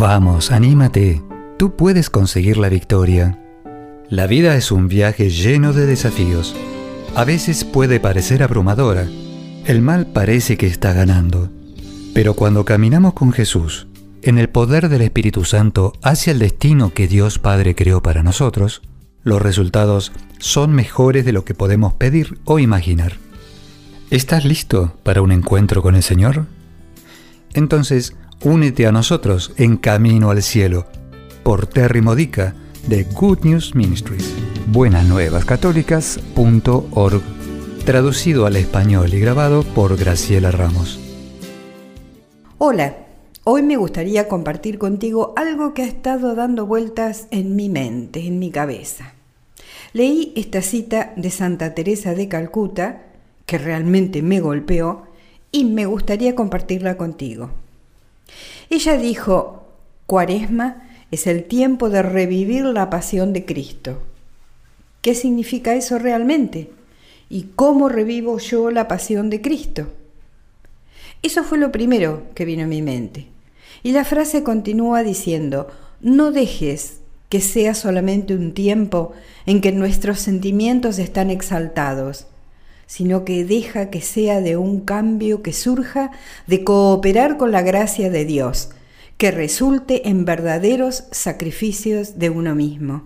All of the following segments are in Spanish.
Vamos, anímate. Tú puedes conseguir la victoria. La vida es un viaje lleno de desafíos. A veces puede parecer abrumadora. El mal parece que está ganando. Pero cuando caminamos con Jesús, en el poder del Espíritu Santo hacia el destino que Dios Padre creó para nosotros, los resultados son mejores de lo que podemos pedir o imaginar. ¿Estás listo para un encuentro con el Señor? Entonces, únete a nosotros en Camino al Cielo por Terry Modica de Good News Ministries. Buenasnuevascatólicas.org Traducido al español y grabado por Graciela Ramos. Hola, hoy me gustaría compartir contigo algo que ha estado dando vueltas en mi mente, en mi cabeza. Leí esta cita de Santa Teresa de Calcuta, que realmente me golpeó, y me gustaría compartirla contigo. Ella dijo, Cuaresma es el tiempo de revivir la pasión de Cristo. ¿Qué significa eso realmente? ¿Y cómo revivo yo la pasión de Cristo? Eso fue lo primero que vino a mi mente. Y la frase continúa diciendo, no dejes que sea solamente un tiempo en que nuestros sentimientos están exaltados, sino que deja que sea de un cambio que surja de cooperar con la gracia de Dios, que resulte en verdaderos sacrificios de uno mismo.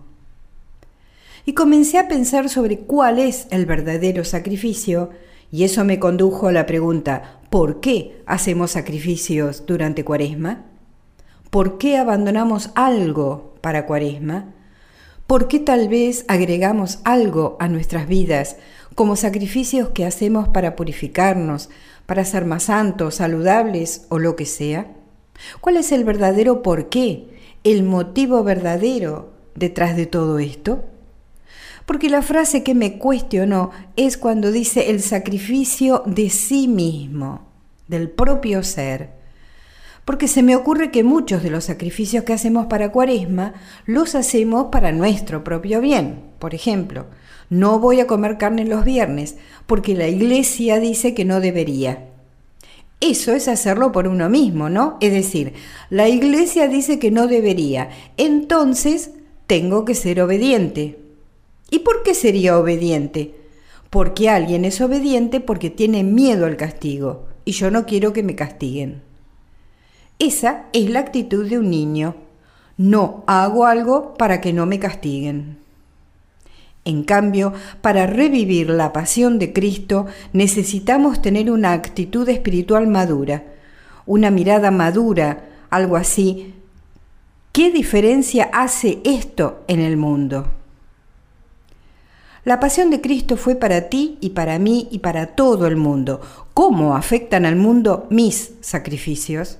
Y comencé a pensar sobre cuál es el verdadero sacrificio, y eso me condujo a la pregunta, ¿por qué hacemos sacrificios durante Cuaresma? ¿Por qué abandonamos algo para Cuaresma? ¿Por qué tal vez agregamos algo a nuestras vidas como sacrificios que hacemos para purificarnos, para ser más santos, saludables o lo que sea? ¿Cuál es el verdadero por qué, el motivo verdadero detrás de todo esto? Porque la frase que me cuestionó es cuando dice el sacrificio de sí mismo, del propio ser. Porque se me ocurre que muchos de los sacrificios que hacemos para Cuaresma los hacemos para nuestro propio bien. Por ejemplo, no voy a comer carne los viernes porque la iglesia dice que no debería. Eso es hacerlo por uno mismo, ¿no? Es decir, la iglesia dice que no debería, entonces tengo que ser obediente. ¿Y por qué sería obediente? Porque alguien es obediente porque tiene miedo al castigo y yo no quiero que me castiguen. Esa es la actitud de un niño. No hago algo para que no me castiguen. En cambio, para revivir la pasión de Cristo necesitamos tener una actitud espiritual madura, una mirada madura, algo así. ¿Qué diferencia hace esto en el mundo? La pasión de Cristo fue para ti y para mí y para todo el mundo. ¿Cómo afectan al mundo mis sacrificios?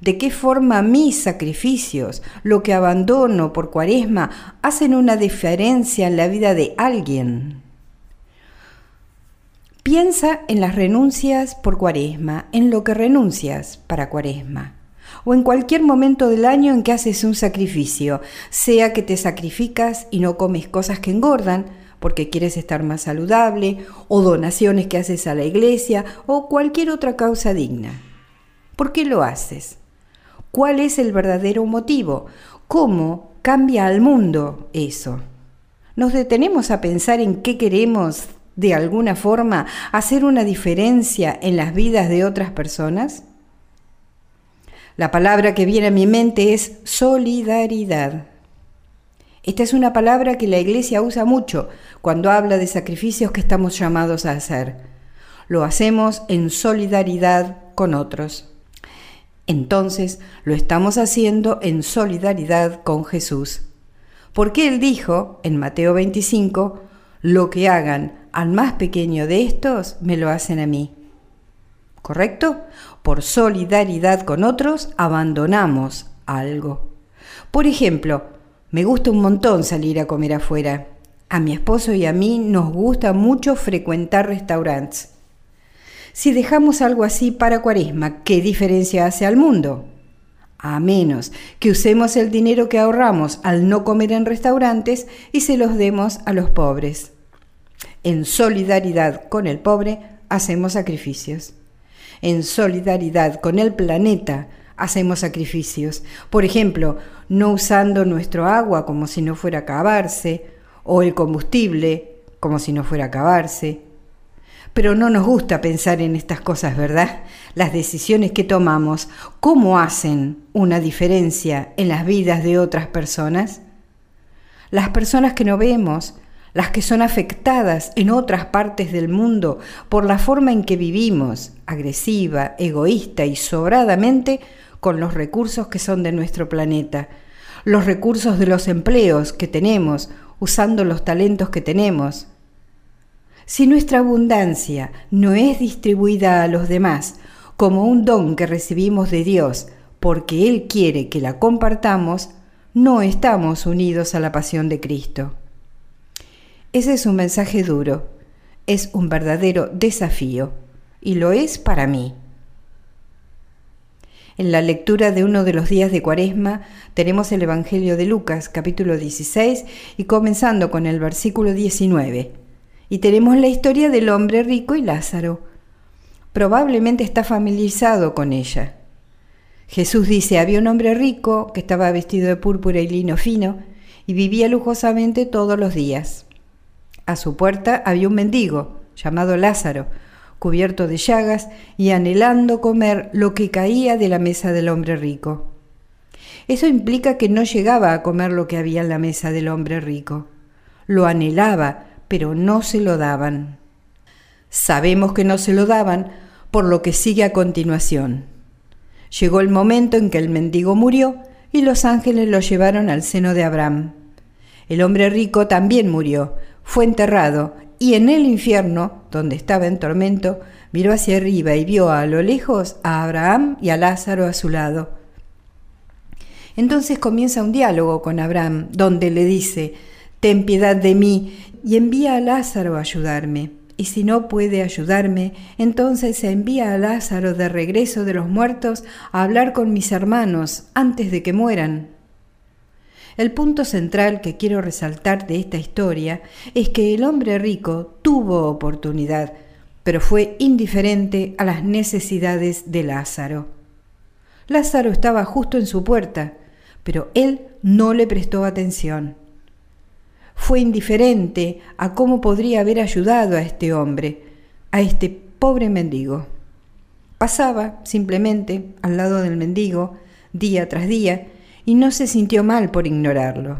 De qué forma mis sacrificios, lo que abandono por cuaresma, hacen una diferencia en la vida de alguien. Piensa en las renuncias por cuaresma, en lo que renuncias para cuaresma, o en cualquier momento del año en que haces un sacrificio, sea que te sacrificas y no comes cosas que engordan, porque quieres estar más saludable, o donaciones que haces a la iglesia, o cualquier otra causa digna. ¿Por qué lo haces? ¿Cuál es el verdadero motivo? ¿Cómo cambia al mundo eso? ¿Nos detenemos a pensar en qué queremos, de alguna forma, hacer una diferencia en las vidas de otras personas? La palabra que viene a mi mente es solidaridad. Esta es una palabra que la Iglesia usa mucho cuando habla de sacrificios que estamos llamados a hacer. Lo hacemos en solidaridad con otros entonces lo estamos haciendo en solidaridad con Jesús. Porque Él dijo en Mateo 25, lo que hagan al más pequeño de estos, me lo hacen a mí. ¿Correcto? Por solidaridad con otros, abandonamos algo. Por ejemplo, me gusta un montón salir a comer afuera. A mi esposo y a mí nos gusta mucho frecuentar restaurantes. Si dejamos algo así para Cuaresma, ¿qué diferencia hace al mundo? A menos que usemos el dinero que ahorramos al no comer en restaurantes y se los demos a los pobres. En solidaridad con el pobre hacemos sacrificios. En solidaridad con el planeta hacemos sacrificios. Por ejemplo, no usando nuestro agua como si no fuera a acabarse, o el combustible como si no fuera a acabarse. Pero no nos gusta pensar en estas cosas, ¿verdad? Las decisiones que tomamos, ¿cómo hacen una diferencia en las vidas de otras personas? Las personas que no vemos, las que son afectadas en otras partes del mundo por la forma en que vivimos, agresiva, egoísta y sobradamente, con los recursos que son de nuestro planeta, los recursos de los empleos que tenemos, usando los talentos que tenemos. Si nuestra abundancia no es distribuida a los demás como un don que recibimos de Dios porque Él quiere que la compartamos, no estamos unidos a la pasión de Cristo. Ese es un mensaje duro, es un verdadero desafío, y lo es para mí. En la lectura de uno de los días de Cuaresma tenemos el Evangelio de Lucas, capítulo 16, y comenzando con el versículo 19. Y tenemos la historia del hombre rico y Lázaro. Probablemente está familiarizado con ella. Jesús dice, había un hombre rico que estaba vestido de púrpura y lino fino y vivía lujosamente todos los días. A su puerta había un mendigo llamado Lázaro, cubierto de llagas y anhelando comer lo que caía de la mesa del hombre rico. Eso implica que no llegaba a comer lo que había en la mesa del hombre rico. Lo anhelaba, pero no se lo daban. Sabemos que no se lo daban por lo que sigue a continuación. Llegó el momento en que el mendigo murió y los ángeles lo llevaron al seno de Abraham. El hombre rico también murió, fue enterrado y en el infierno, donde estaba en tormento, miró hacia arriba y vio a lo lejos a Abraham y a Lázaro a su lado. Entonces comienza un diálogo con Abraham, donde le dice, Ten piedad de mí y envía a Lázaro a ayudarme. Y si no puede ayudarme, entonces envía a Lázaro de regreso de los muertos a hablar con mis hermanos antes de que mueran. El punto central que quiero resaltar de esta historia es que el hombre rico tuvo oportunidad, pero fue indiferente a las necesidades de Lázaro. Lázaro estaba justo en su puerta, pero él no le prestó atención. Fue indiferente a cómo podría haber ayudado a este hombre, a este pobre mendigo. Pasaba simplemente al lado del mendigo, día tras día, y no se sintió mal por ignorarlo.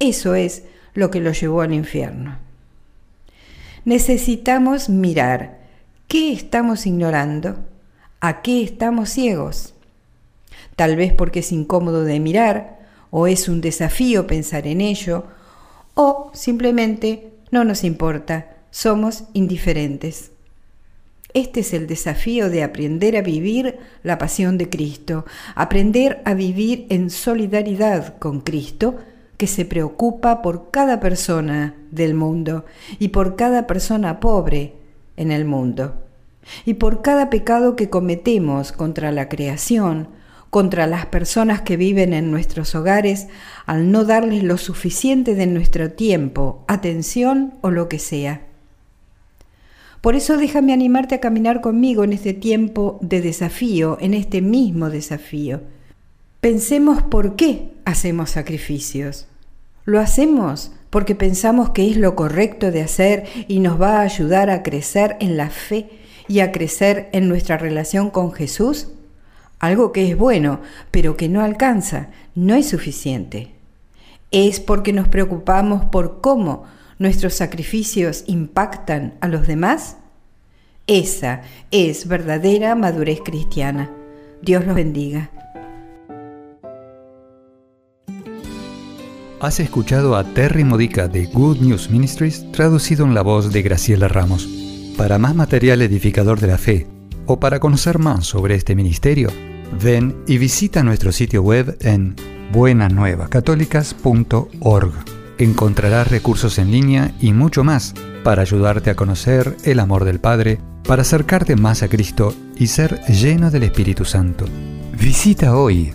Eso es lo que lo llevó al infierno. Necesitamos mirar qué estamos ignorando, a qué estamos ciegos. Tal vez porque es incómodo de mirar, o es un desafío pensar en ello, o simplemente no nos importa, somos indiferentes. Este es el desafío de aprender a vivir la pasión de Cristo, aprender a vivir en solidaridad con Cristo, que se preocupa por cada persona del mundo y por cada persona pobre en el mundo, y por cada pecado que cometemos contra la creación, contra las personas que viven en nuestros hogares al no darles lo suficiente de nuestro tiempo, atención o lo que sea. Por eso déjame animarte a caminar conmigo en este tiempo de desafío, en este mismo desafío. Pensemos por qué hacemos sacrificios. ¿Lo hacemos porque pensamos que es lo correcto de hacer y nos va a ayudar a crecer en la fe y a crecer en nuestra relación con Jesús? Algo que es bueno, pero que no alcanza, no es suficiente. Es porque nos preocupamos por cómo nuestros sacrificios impactan a los demás? Esa es verdadera madurez cristiana. Dios los bendiga. Has escuchado a Terry Modica de Good News Ministries traducido en la voz de Graciela Ramos. Para más material edificador de la fe o para conocer más sobre este ministerio, ven y visita nuestro sitio web en buenasnuevascatólicas.org encontrarás recursos en línea y mucho más para ayudarte a conocer el amor del Padre, para acercarte más a Cristo y ser lleno del Espíritu Santo. Visita hoy.